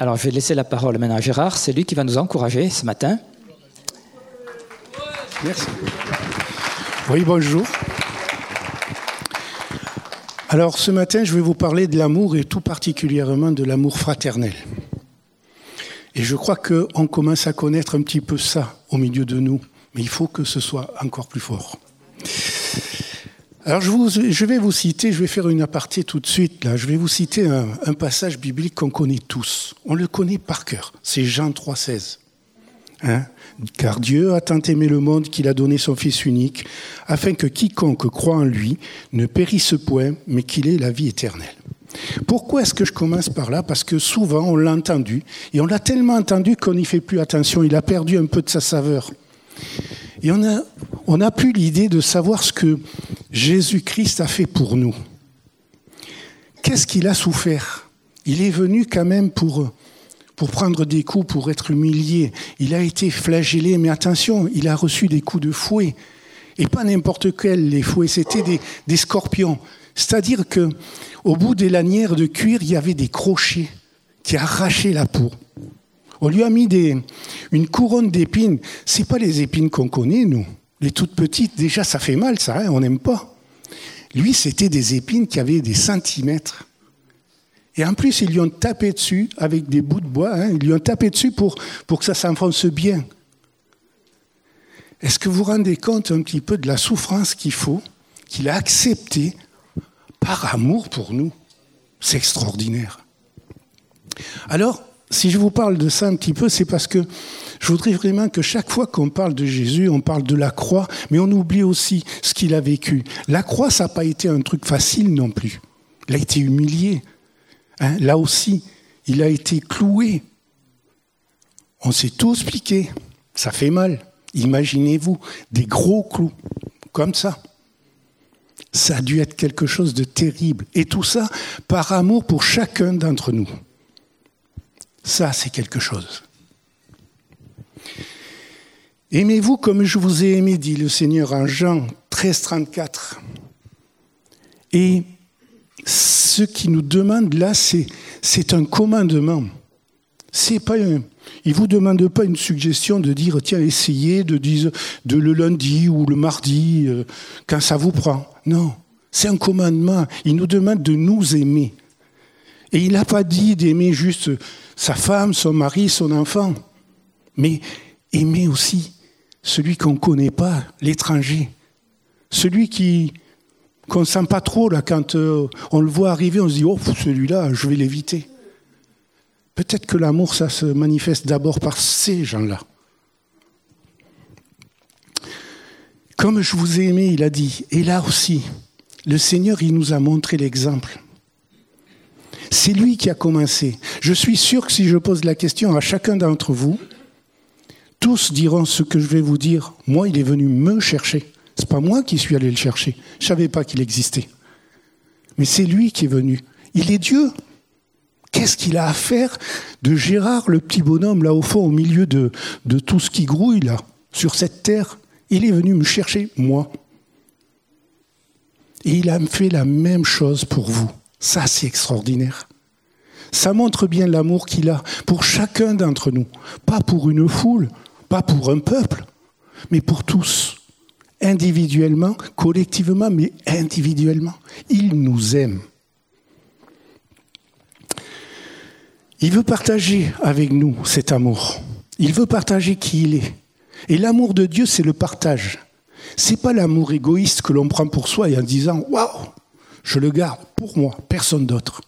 Alors je vais laisser la parole maintenant à Gérard, c'est lui qui va nous encourager ce matin. Merci. Oui, bonjour. Alors ce matin, je vais vous parler de l'amour et tout particulièrement de l'amour fraternel. Et je crois qu'on commence à connaître un petit peu ça au milieu de nous, mais il faut que ce soit encore plus fort. Alors je, vais vous citer, je vais faire une aparté tout de suite, là. je vais vous citer un, passage biblique qu'on connaît tous. On le connaît par cœur, c'est Jean 3,16. Hein? Car Dieu a tant aimé le monde qu'il a donné son Fils unique, afin que quiconque croit en lui ne périsse point, mais qu'il ait la vie éternelle. Pourquoi est-ce que je commence par là? Parce que souvent on l'a entendu, et on l'a tellement entendu qu'on n'y fait plus attention, il a perdu un peu de sa saveur. Et on a, on a plus l'idée de savoir ce que Jésus-Christ a fait pour nous. Qu'est-ce qu'il a souffert? Il est venu quand même pour, pour prendre des coups, pour être humilié. Il a été flagellé, mais attention, il a reçu des coups de fouet. Et pas n'importe quels, les fouets, c'était des, scorpions. C'est-à-dire que au bout des lanières de cuir, il y avait des crochets qui arrachaient la peau. On lui a mis des, une couronne d'épines. C'est pas les épines qu'on connaît, nous. Les toutes petites, déjà, ça fait mal, ça, hein, on n'aime pas. Lui, c'était des épines qui avaient des centimètres. Et en plus, ils lui ont tapé dessus avec des bouts de bois. Hein, ils lui ont tapé dessus pour, pour que ça s'enfonce bien. Est-ce que vous vous rendez compte un petit peu de la souffrance qu'il faut, qu'il a acceptée par amour pour nous? C'est extraordinaire. Alors, si je vous parle de ça un petit peu, c'est parce que je voudrais vraiment que chaque fois qu'on parle de Jésus, on parle de la croix, mais on oublie aussi ce qu'il a vécu. La croix, ça n'a pas été un truc facile non plus. Il a été humilié. Hein, là aussi, il a été cloué. On s'est tous piqué. Ça fait mal. Imaginez-vous des gros clous comme ça. Ça a dû être quelque chose de terrible. Et tout ça par amour pour chacun d'entre nous. Ça, c'est quelque chose. Aimez-vous comme je vous ai aimé, dit le Seigneur en Jean 13, 34. Et ce qu'il nous demande là, c'est, un commandement. C'est pas un, il vous demande pas une suggestion de dire tiens essayez de dire le lundi ou le mardi euh, quand ça vous prend. Non, c'est un commandement. Il nous demande de nous aimer. Et il n'a pas dit d'aimer juste sa femme, son mari, son enfant, mais aimer aussi celui qu'on ne connaît pas, l'étranger, celui qui qu'on ne sent pas trop là quand euh, on le voit arriver, on se dit oh celui-là, je vais l'éviter. Peut-être que l'amour ça se manifeste d'abord par ces gens-là. Comme je vous ai aimé, il a dit, et là aussi, le Seigneur, il nous a montré l'exemple. C'est lui qui a commencé. Je suis sûr que si je pose la question à chacun d'entre vous, tous diront ce que je vais vous dire. Moi, il est venu me chercher. C'est pas moi qui suis allé le chercher. Je savais pas qu'il existait. Mais c'est lui qui est venu. Il est Dieu. Qu'est-ce qu'il a à faire de Gérard, le petit bonhomme, là au fond, au milieu de, de tout ce qui grouille, là, sur cette terre? Il est venu me chercher, moi. Et il a fait la même chose pour vous. Ça, c'est extraordinaire. Ça montre bien l'amour qu'il a pour chacun d'entre nous. Pas pour une foule, pas pour un peuple, mais pour tous. Individuellement, collectivement, mais individuellement. Il nous aime. Il veut partager avec nous cet amour. Il veut partager qui il est. Et l'amour de Dieu, c'est le partage. C'est pas l'amour égoïste que l'on prend pour soi en disant waouh, je le garde pour moi, personne d'autre.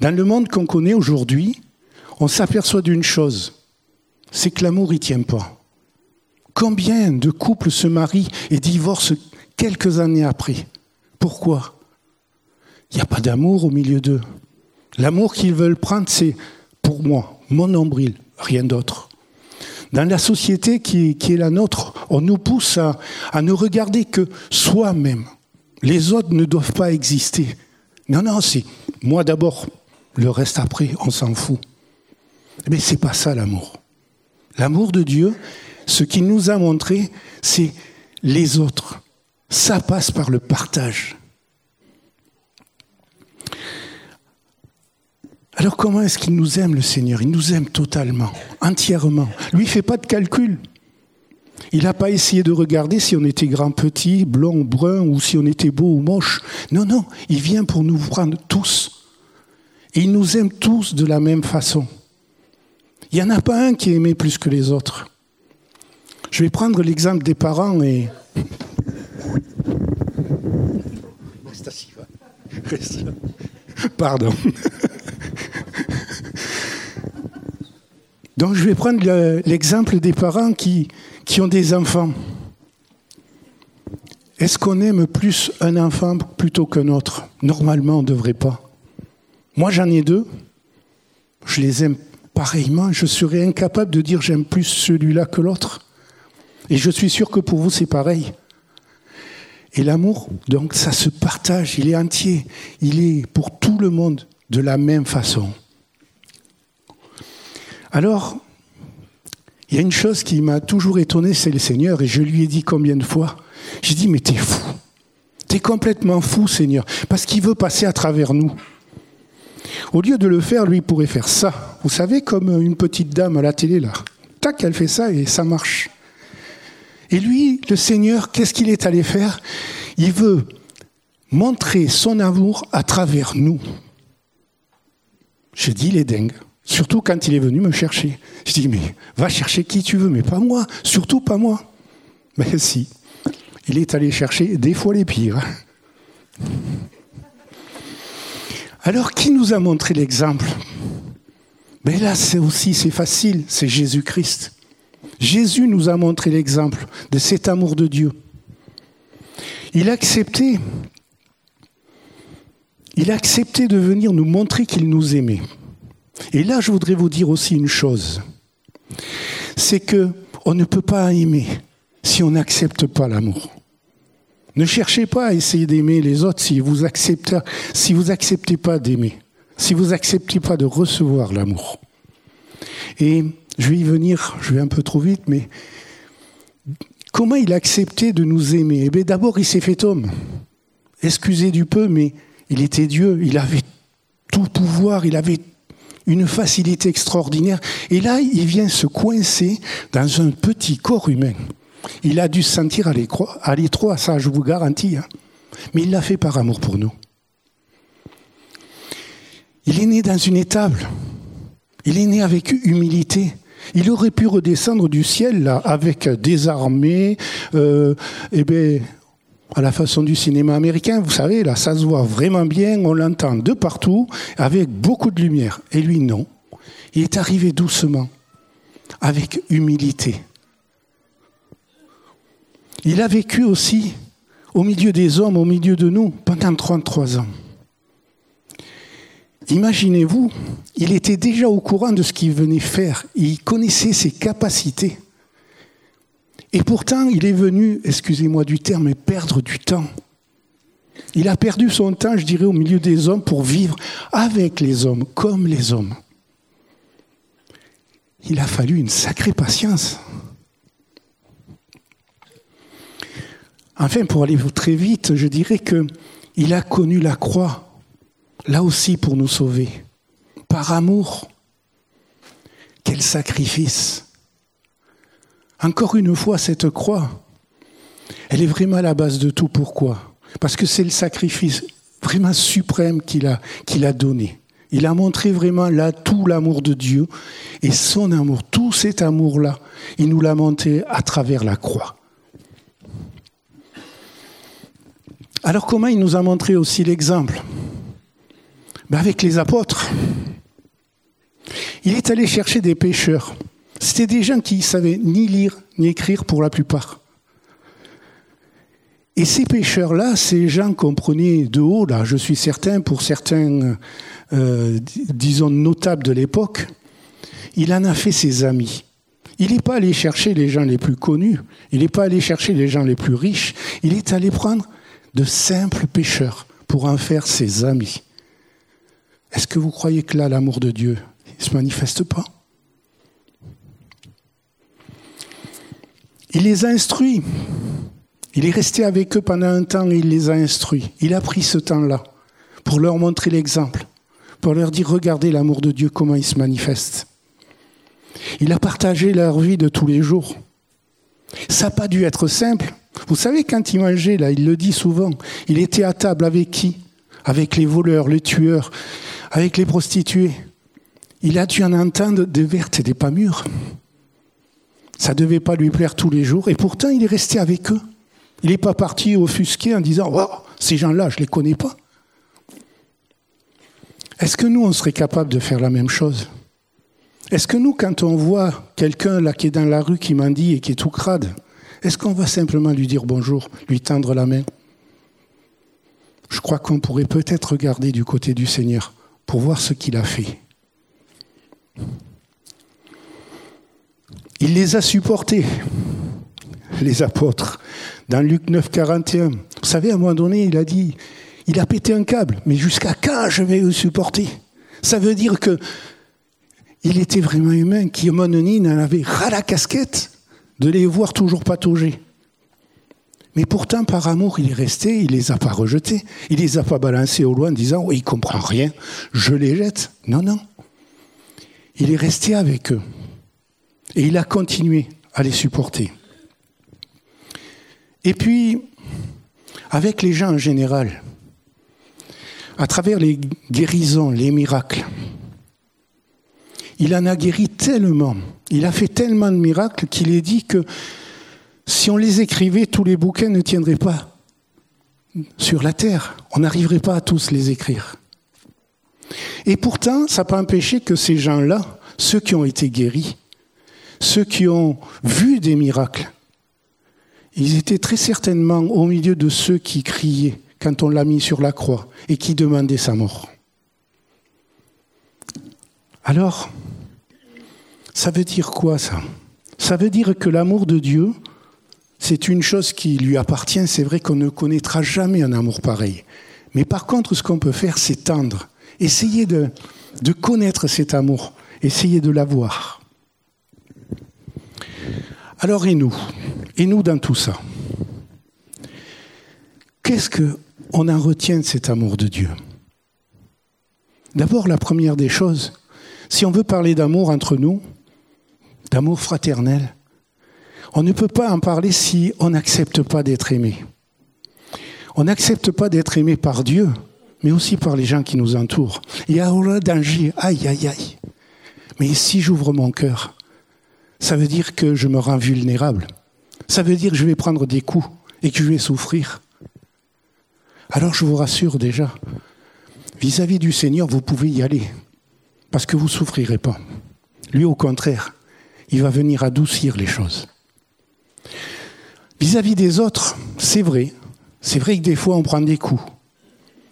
Dans le monde qu'on connaît aujourd'hui, on s'aperçoit d'une chose, c'est que l'amour n'y tient pas. Combien de couples se marient et divorcent quelques années après? Pourquoi? Il n'y a pas d'amour au milieu d'eux. L'amour qu'ils veulent prendre, c'est pour moi, mon nombril, rien d'autre. Dans la société qui est, la nôtre, on nous pousse à ne regarder que soi-même. Les autres ne doivent pas exister. Non, non, c'est moi d'abord, le reste après, on s'en fout. Mais c'est pas ça l'amour. L'amour de Dieu, ce qu'il nous a montré, c'est les autres. Ça passe par le partage. Alors comment est-ce qu'il nous aime le Seigneur? Il nous aime totalement, entièrement. Lui, il fait pas de calcul. Il n'a pas essayé de regarder si on était grand, petit, blond, brun, ou si on était beau ou moche. Non, non, il vient pour nous prendre tous. Et il nous aime tous de la même façon. Il n'y en a pas un qui est aimé plus que les autres. Je vais prendre l'exemple des parents et... Pardon. Donc je vais prendre l'exemple des parents qui, qui ont des enfants. Est-ce qu'on aime plus un enfant plutôt qu'un autre? Normalement, on ne devrait pas. Moi, j'en ai deux. Je les aime pareillement. Je serais incapable de dire j'aime plus celui-là que l'autre. Et je suis sûr que pour vous, c'est pareil. Et l'amour, donc, ça se partage, il est entier, il est pour tout le monde de la même façon. Alors, il y a une chose qui m'a toujours étonné, c'est le Seigneur, et je lui ai dit combien de fois J'ai dit, mais t'es fou. T'es complètement fou, Seigneur, parce qu'il veut passer à travers nous. Au lieu de le faire, lui, pourrait faire ça. Vous savez, comme une petite dame à la télé, là. Tac, elle fait ça et ça marche. Et lui, le Seigneur, qu'est-ce qu'il est allé faire? Il veut montrer son amour à travers nous. Je dis, il est dingue. Surtout quand il est venu me chercher. Je dis, mais va chercher qui tu veux, mais pas moi. Surtout pas moi. Mais si. Il est allé chercher des fois les pires. Alors, qui nous a montré l'exemple? Mais ben là, c'est aussi, c'est facile, c'est Jésus-Christ. Jésus nous a montré l'exemple de cet amour de Dieu. Il a accepté, il a accepté de venir nous montrer qu'il nous aimait. Et là, je voudrais vous dire aussi une chose. C'est que on ne peut pas aimer si on n'accepte pas l'amour. Ne cherchez pas à essayer d'aimer les autres si vous acceptez, pas d'aimer, si vous acceptez pas de recevoir l'amour. Et je vais y venir, je vais un peu trop vite, mais comment il a accepté de nous aimer? Eh bien, d'abord, il s'est fait homme. Excusez du peu, mais il était Dieu, il avait tout pouvoir, il avait une facilité extraordinaire. Et là, il vient se coincer dans un petit corps humain. Il a dû se sentir à l'étroit, ça je vous garantis. Hein. Mais il l'a fait par amour pour nous. Il est né dans une étable. Il est né avec humilité. Il aurait pu redescendre du ciel là, avec des armées, euh, eh ben, à la façon du cinéma américain, vous savez, là, ça se voit vraiment bien, on l'entend de partout, avec beaucoup de lumière. Et lui, non. Il est arrivé doucement, avec humilité. Il a vécu aussi au milieu des hommes, au milieu de nous, pendant 33 ans. Imaginez-vous, il était déjà au courant de ce qu'il venait faire, il connaissait ses capacités. Et pourtant, il est venu, excusez-moi du terme, perdre du temps. Il a perdu son temps, je dirais, au milieu des hommes pour vivre avec les hommes, comme les hommes. Il a fallu une sacrée patience. Enfin, pour aller très vite, je dirais qu'il a connu la croix, là aussi pour nous sauver, par amour. Quel sacrifice encore une fois, cette croix, elle est vraiment la base de tout. Pourquoi? Parce que c'est le sacrifice vraiment suprême qu'il a, donné. Il a montré vraiment là tout l'amour de Dieu et son amour, tout cet amour-là, il nous l'a montré à travers la croix. Alors comment il nous a montré aussi l'exemple? Ben Avec les apôtres. Il est allé chercher des pêcheurs. C'était des gens qui ne savaient ni lire ni écrire pour la plupart. Et ces pêcheurs-là, ces gens qu'on prenait de haut, là, je suis certain, pour certains, euh, disons, notables de l'époque, il en a fait ses amis. Il n'est pas allé chercher les gens les plus connus, il n'est pas allé chercher les gens les plus riches, il est allé prendre de simples pêcheurs pour en faire ses amis. Est-ce que vous croyez que là, l'amour de Dieu ne se manifeste pas? Il les a instruits. Il est resté avec eux pendant un temps et il les a instruits. Il a pris ce temps-là pour leur montrer l'exemple, pour leur dire, regardez l'amour de Dieu, comment il se manifeste. Il a partagé leur vie de tous les jours. Ça n'a pas dû être simple. Vous savez, quand il mangeait, là, il le dit souvent, il était à table avec qui? Avec les voleurs, les tueurs, avec les prostituées. Il a dû en entendre des vertes et des pas mûres. Ça ne devait pas lui plaire tous les jours, et pourtant il est resté avec eux. Il n'est pas parti offusqué en disant oh, Ces gens-là, je ne les connais pas. Est-ce que nous, on serait capable de faire la même chose? Est-ce que nous, quand on voit quelqu'un là qui est dans la rue, qui dit et qui est tout crade, est-ce qu'on va simplement lui dire bonjour, lui tendre la main? Je crois qu'on pourrait peut-être regarder du côté du Seigneur pour voir ce qu'il a fait. Il les a supportés, les apôtres. Dans Luc 9, 41, vous savez, à un moment donné, il a dit, il a pété un câble, mais jusqu'à quand je vais le supporter? Ça veut dire que il était vraiment humain, qui, à un moment donné, en avait ras la casquette de les voir toujours patauger. Mais pourtant, par amour, il est resté, il les a pas rejetés, il les a pas balancés au loin en disant, oh, il comprend rien, je les jette. Non, non. Il est resté avec eux. Et il a continué à les supporter. Et puis, avec les gens en général, à travers les guérisons, les miracles, il en a guéri tellement, il a fait tellement de miracles qu'il est dit que si on les écrivait, tous les bouquins ne tiendraient pas sur la terre. On n'arriverait pas à tous les écrire. Et pourtant, ça n'a pas empêché que ces gens-là, ceux qui ont été guéris, ceux qui ont vu des miracles, ils étaient très certainement au milieu de ceux qui criaient quand on l'a mis sur la croix et qui demandaient sa mort. Alors, ça veut dire quoi ça? Ça veut dire que l'amour de Dieu, c'est une chose qui lui appartient. C'est vrai qu'on ne connaîtra jamais un amour pareil. Mais par contre, ce qu'on peut faire, c'est tendre. Essayer de, de connaître cet amour. Essayer de l'avoir. Alors et nous Et nous dans tout ça Qu'est-ce qu'on en retient de cet amour de Dieu? D'abord, la première des choses, si on veut parler d'amour entre nous, d'amour fraternel, on ne peut pas en parler si on n'accepte pas d'être aimé. On n'accepte pas d'être aimé par Dieu, mais aussi par les gens qui nous entourent. Il y a un danger, aïe, aïe, aïe. Mais si j'ouvre mon cœur, ça veut dire que je me rends vulnérable. Ça veut dire que je vais prendre des coups et que je vais souffrir. Alors je vous rassure déjà, vis-à-vis du Seigneur, vous pouvez y aller, parce que vous ne souffrirez pas. Lui, au contraire, il va venir adoucir les choses. Vis-à-vis des autres, c'est vrai. C'est vrai que des fois, on prend des coups.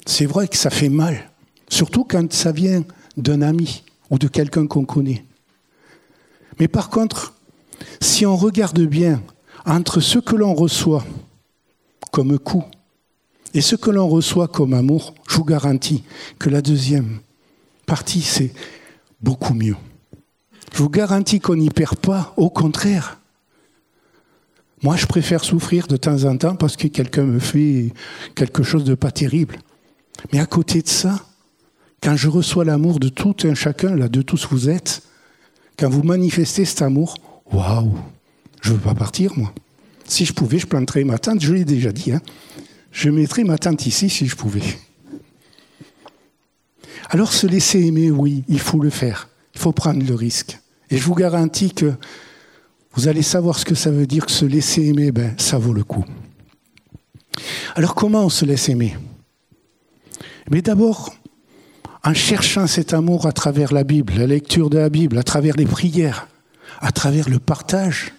C'est vrai que ça fait mal, surtout quand ça vient d'un ami ou de quelqu'un qu'on connaît. Mais par contre, si on regarde bien entre ce que l'on reçoit comme coup et ce que l'on reçoit comme amour, je vous garantis que la deuxième partie, c'est beaucoup mieux. Je vous garantis qu'on n'y perd pas, au contraire. Moi, je préfère souffrir de temps en temps parce que quelqu'un me fait quelque chose de pas terrible. Mais à côté de ça, quand je reçois l'amour de tout un chacun, là, de tous vous êtes, quand vous manifestez cet amour, waouh, je ne veux pas partir, moi. Si je pouvais, je planterais ma tente, je l'ai déjà dit. Hein. Je mettrais ma tente ici si je pouvais. Alors se laisser aimer, oui, il faut le faire. Il faut prendre le risque. Et je vous garantis que vous allez savoir ce que ça veut dire que se laisser aimer, ben, ça vaut le coup. Alors comment on se laisse aimer? Mais d'abord, en cherchant cet amour à travers la Bible, la lecture de la Bible, à travers les prières, à travers le partage.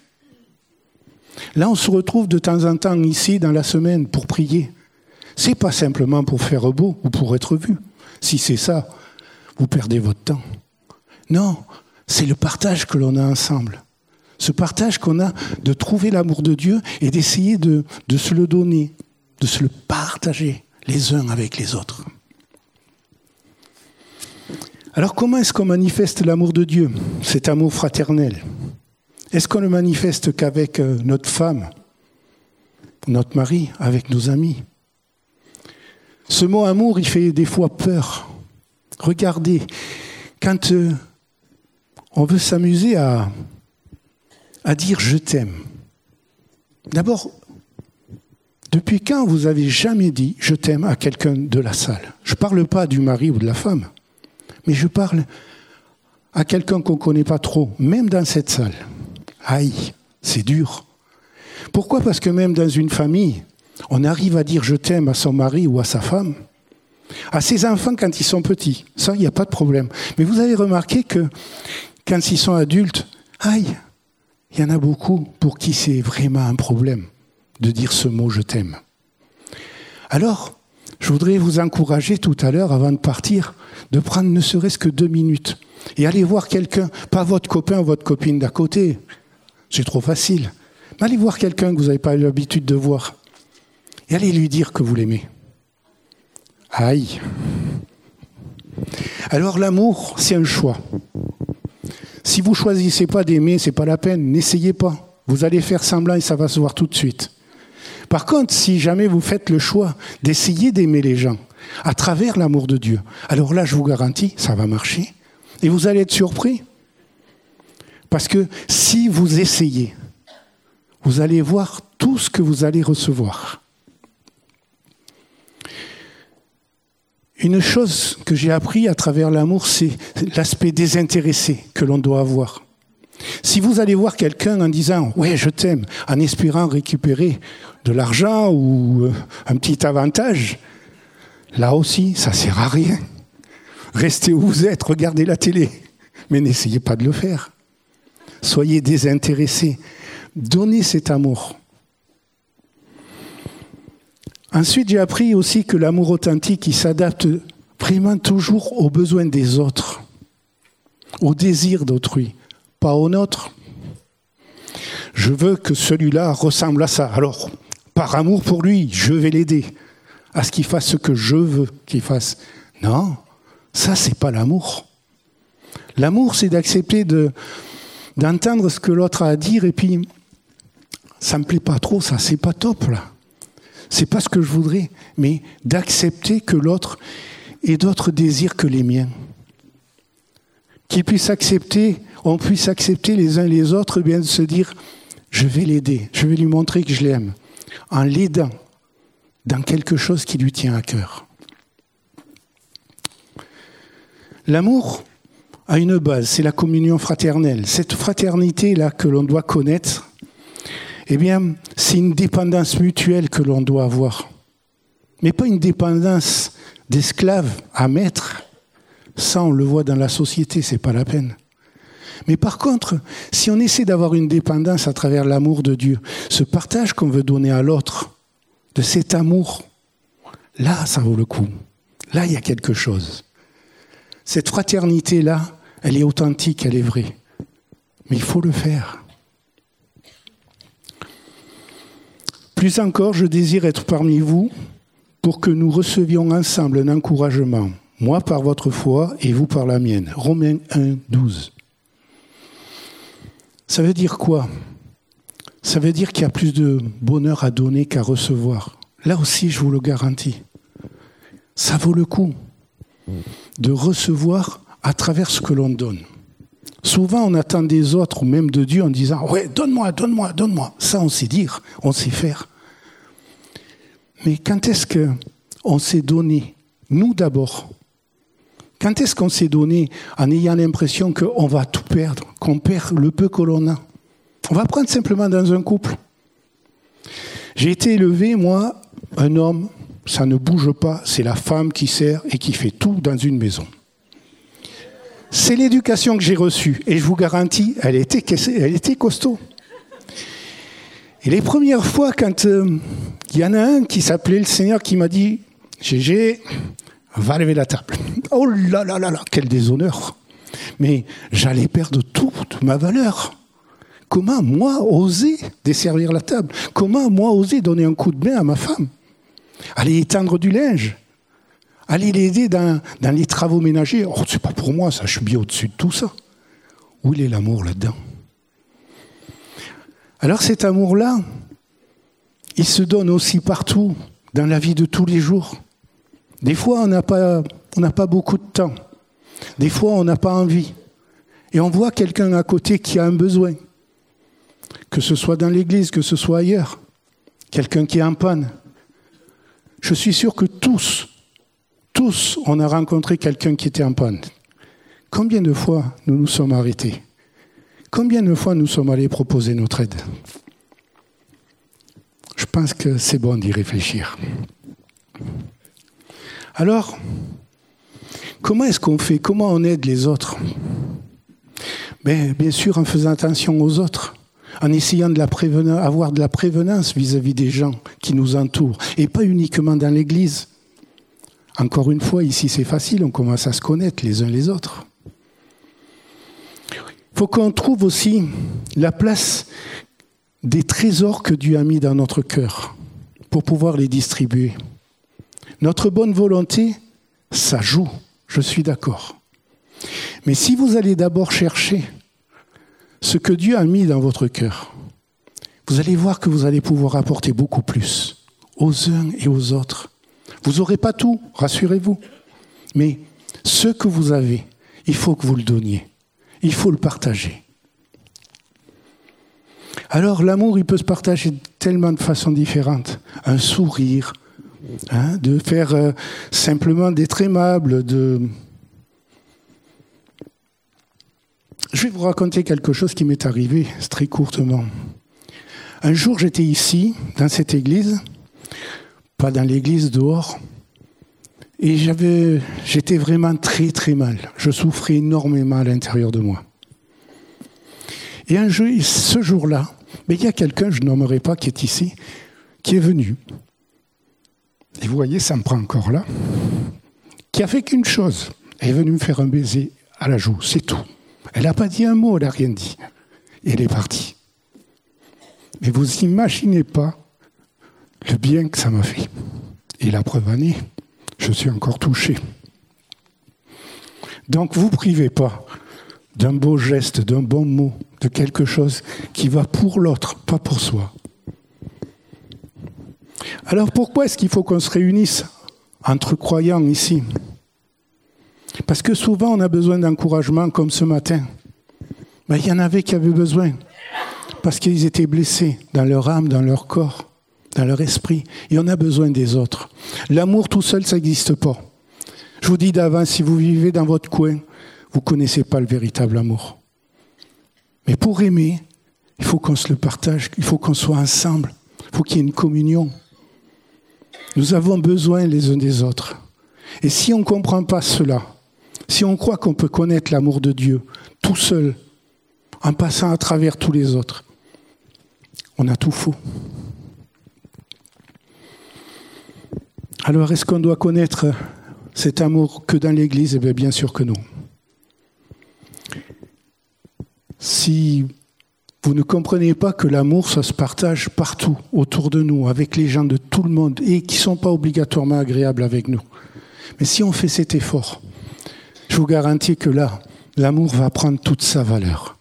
Là, on se retrouve de temps en temps ici dans la semaine pour prier. C'est pas simplement pour faire beau ou pour être vu. Si c'est ça, vous perdez votre temps. Non, c'est le partage que l'on a ensemble. Ce partage qu'on a de trouver l'amour de Dieu et d'essayer de, de se le donner, de se le partager les uns avec les autres. Alors comment est-ce qu'on manifeste l'amour de Dieu, cet amour fraternel? Est-ce qu'on le manifeste qu'avec euh, notre femme, notre mari, avec nos amis? Ce mot amour, il fait des fois peur. Regardez, quand euh, on veut s'amuser à, dire je t'aime, d'abord, depuis quand vous avez jamais dit je t'aime à quelqu'un de la salle? Je ne parle pas du mari ou de la femme, mais je parle à quelqu'un qu'on ne connaît pas trop, même dans cette salle. Aïe, c'est dur. Pourquoi? Parce que même dans une famille, on arrive à dire je t'aime à son mari ou à sa femme, à ses enfants quand ils sont petits. Ça, il n'y a pas de problème. Mais vous avez remarqué que quand ils sont adultes, aïe, il y en a beaucoup pour qui c'est vraiment un problème de dire ce mot je t'aime. Alors, je voudrais vous encourager tout à l'heure, avant de partir, de prendre ne serait-ce que deux minutes et aller voir quelqu'un, pas votre copain ou votre copine d'à côté, c'est trop facile, mais allez voir quelqu'un que vous n'avez pas l'habitude de voir et allez lui dire que vous l'aimez. Aïe. Alors l'amour, c'est un choix. Si vous choisissez pas d'aimer, c'est pas la peine, n'essayez pas. Vous allez faire semblant et ça va se voir tout de suite. Par contre, si jamais vous faites le choix d'essayer d'aimer les gens à travers l'amour de Dieu, alors là, je vous garantis, ça va marcher. Et vous allez être surpris. Parce que si vous essayez, vous allez voir tout ce que vous allez recevoir. Une chose que j'ai appris à travers l'amour, c'est l'aspect désintéressé que l'on doit avoir. Si vous allez voir quelqu'un en disant Ouais, je t'aime, en espérant récupérer de l'argent ou euh, un petit avantage, là aussi, ça ne sert à rien. Restez où vous êtes, regardez la télé, mais n'essayez pas de le faire. Soyez désintéressés. Donnez cet amour. Ensuite, j'ai appris aussi que l'amour authentique, s'adapte vraiment toujours aux besoins des autres, aux désirs d'autrui, pas aux nôtres. Je veux que celui-là ressemble à ça. Alors, par amour pour lui, je vais l'aider à ce qu'il fasse ce que je veux qu'il fasse. Non, ça, c'est pas l'amour. L'amour, c'est d'accepter de, d'entendre ce que l'autre a à dire et puis, ça me plaît pas trop, ça, c'est pas top, là c'est pas ce que je voudrais, mais d'accepter que l'autre ait d'autres désirs que les miens. Qu'il puisse accepter, on puisse accepter les uns les autres, bien de se dire, je vais l'aider, je vais lui montrer que je l'aime, en l'aidant dans quelque chose qui lui tient à cœur. L'amour a une base, c'est la communion fraternelle. Cette fraternité-là que l'on doit connaître, eh bien, c'est une dépendance mutuelle que l'on doit avoir. Mais pas une dépendance d'esclave à maître. Ça, on le voit dans la société, c'est pas la peine. Mais par contre, si on essaie d'avoir une dépendance à travers l'amour de Dieu, ce partage qu'on veut donner à l'autre, de cet amour, là, ça vaut le coup. Là, il y a quelque chose. Cette fraternité-là, elle est authentique, elle est vraie. Mais il faut le faire. Plus encore, je désire être parmi vous pour que nous recevions ensemble un encouragement, moi par votre foi et vous par la mienne. Romains 1, 12. Ça veut dire quoi? Ça veut dire qu'il y a plus de bonheur à donner qu'à recevoir. Là aussi, je vous le garantis. Ça vaut le coup de recevoir à travers ce que l'on donne. Souvent, on attend des autres, ou même de Dieu, en disant Ouais, donne-moi, donne-moi, donne-moi. Ça, on sait dire, on sait faire. Mais quand est-ce qu'on s'est donné, nous d'abord Quand est-ce qu'on s'est donné en ayant l'impression qu'on va tout perdre, qu'on perd le peu que l'on a? On va prendre simplement dans un couple. J'ai été élevé, moi, un homme, ça ne bouge pas, c'est la femme qui sert et qui fait tout dans une maison. C'est l'éducation que j'ai reçue et je vous garantis, elle était, elle était costaud. Et les premières fois, quand euh, il y en a un qui s'appelait le Seigneur qui m'a dit Gégé, va lever la table. Oh là là là là, quel déshonneur Mais j'allais perdre toute ma valeur. Comment moi oser desservir la table? Comment moi oser donner un coup de main à ma femme? Aller étendre du linge? Aller l'aider dans, les travaux ménagers? Oh, c'est pas pour moi, ça, je suis bien au-dessus de tout ça. Où est l'amour là-dedans? Alors cet amour-là, il se donne aussi partout, dans la vie de tous les jours. Des fois, on n'a pas beaucoup de temps. Des fois, on n'a pas envie. Et on voit quelqu'un à côté qui a un besoin, que ce soit dans l'église, que ce soit ailleurs, quelqu'un qui est en panne. Je suis sûr que tous, tous, on a rencontré quelqu'un qui était en panne. Combien de fois nous nous sommes arrêtés? Combien de fois nous sommes allés proposer notre aide? Je pense que c'est bon d'y réfléchir. Alors, comment est-ce qu'on fait? Comment on aide les autres? Ben, Bien sûr en faisant attention aux autres, en essayant de la avoir de la prévenance vis-à-vis des gens qui nous entourent, et pas uniquement dans l'Église. Encore une fois, ici c'est facile, on commence à se connaître les uns les autres. Il faut qu'on trouve aussi la place des trésors que Dieu a mis dans notre cœur pour pouvoir les distribuer. Notre bonne volonté, ça joue, je suis d'accord. Mais si vous allez d'abord chercher ce que Dieu a mis dans votre cœur, vous allez voir que vous allez pouvoir apporter beaucoup plus aux uns et aux autres. Vous n'aurez pas tout, rassurez-vous. Mais ce que vous avez, il faut que vous le donniez il faut le partager. Alors l'amour, il peut se partager tellement de façons différentes. Un sourire, hein, de faire euh, simplement d'être aimable, de... Je vais vous raconter quelque chose qui m'est arrivé très courtement. Un jour, j'étais ici, dans cette église, pas dans l'église dehors, et j'étais vraiment très très mal. Je souffrais énormément à l'intérieur de moi. Et un jour, ce jour-là, il y a quelqu'un, je nommerai pas, qui est ici, qui est venu. Et vous voyez, ça me prend encore là. Qui a fait qu'une chose. Elle est venue me faire un baiser à la joue, c'est tout. Elle n'a pas dit un mot, elle n'a rien dit. Et elle est partie. Mais vous imaginez pas le bien que ça m'a fait. Et la preuve en est, je suis encore touché. Donc vous privez pas d'un beau geste, d'un bon mot, de quelque chose qui va pour l'autre, pas pour soi. Alors pourquoi est-ce qu'il faut qu'on se réunisse entre croyants ici? Parce que souvent on a besoin d'encouragement comme ce matin. Mais il y en avait qui avaient besoin parce qu'ils étaient blessés dans leur âme, dans leur corps dans leur esprit. Et on a besoin des autres. L'amour tout seul, ça n'existe pas. Je vous dis d'avant, si vous vivez dans votre coin, vous ne connaissez pas le véritable amour. Mais pour aimer, il faut qu'on se le partage, il faut qu'on soit ensemble, il faut qu'il y ait une communion. Nous avons besoin les uns des autres. Et si on ne comprend pas cela, si on croit qu'on peut connaître l'amour de Dieu tout seul, en passant à travers tous les autres, on a tout faux. Alors, est-ce qu'on doit connaître cet amour que dans l'Église? Eh bien, sûr que non. Si vous ne comprenez pas que l'amour, ça se partage partout, autour de nous, avec les gens de tout le monde, et qui ne sont pas obligatoirement agréables avec nous. Mais si on fait cet effort, je vous garantis que là, l'amour va prendre toute sa valeur.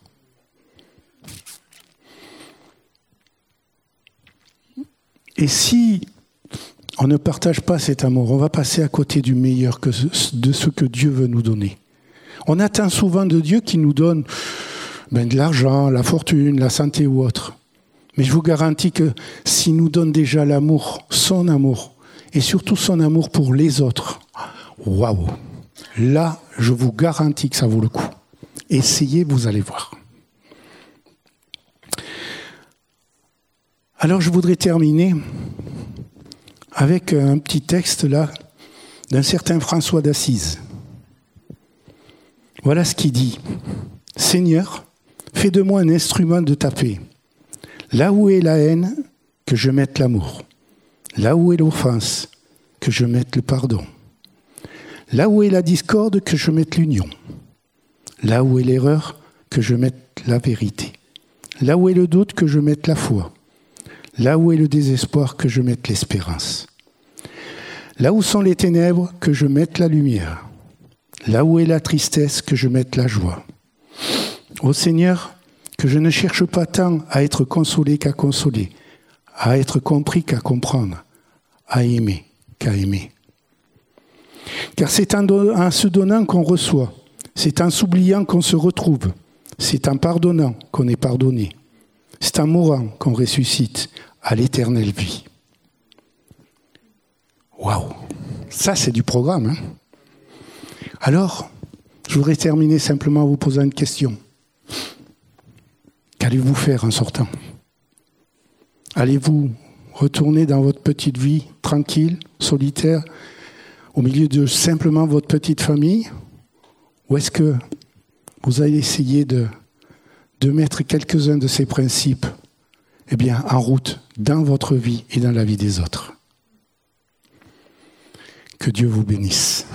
Et si on ne partage pas cet amour, on va passer à côté du meilleur de ce que Dieu veut nous donner. On attend souvent de Dieu qu'il nous donne ben, de l'argent, la fortune, la santé ou autre. Mais je vous garantis que s'il nous donne déjà l'amour, son amour, et surtout son amour pour les autres, waouh Là, je vous garantis que ça vaut le coup. Essayez, vous allez voir. Alors je voudrais terminer avec un petit texte là d'un certain François d'Assise. Voilà ce qu'il dit. Seigneur, fais de moi un instrument de ta paix. Là où est la haine, que je mette l'amour. Là où est l'offense, que je mette le pardon. Là où est la discorde, que je mette l'union. Là où est l'erreur, que je mette la vérité. Là où est le doute, que je mette la foi. Là où est le désespoir, que je mette l'espérance. Là où sont les ténèbres, que je mette la lumière. Là où est la tristesse, que je mette la joie. Ô Seigneur, que je ne cherche pas tant à être consolé qu'à consoler, à être compris qu'à comprendre, à aimer qu'à aimer. Car c'est en, se donnant qu'on reçoit, c'est en s'oubliant qu'on se retrouve, c'est en pardonnant qu'on est pardonné, c'est en mourant qu'on ressuscite à l'éternelle vie. Waouh Ça, c'est du programme. Hein Alors, je voudrais terminer simplement en vous posant une question. Qu'allez-vous faire en sortant? Allez-vous retourner dans votre petite vie tranquille, solitaire, au milieu de simplement votre petite famille? Ou est-ce que vous allez essayer de, de mettre quelques-uns de ces principes eh bien, en route dans votre vie et dans la vie des autres? Que Dieu vous bénisse.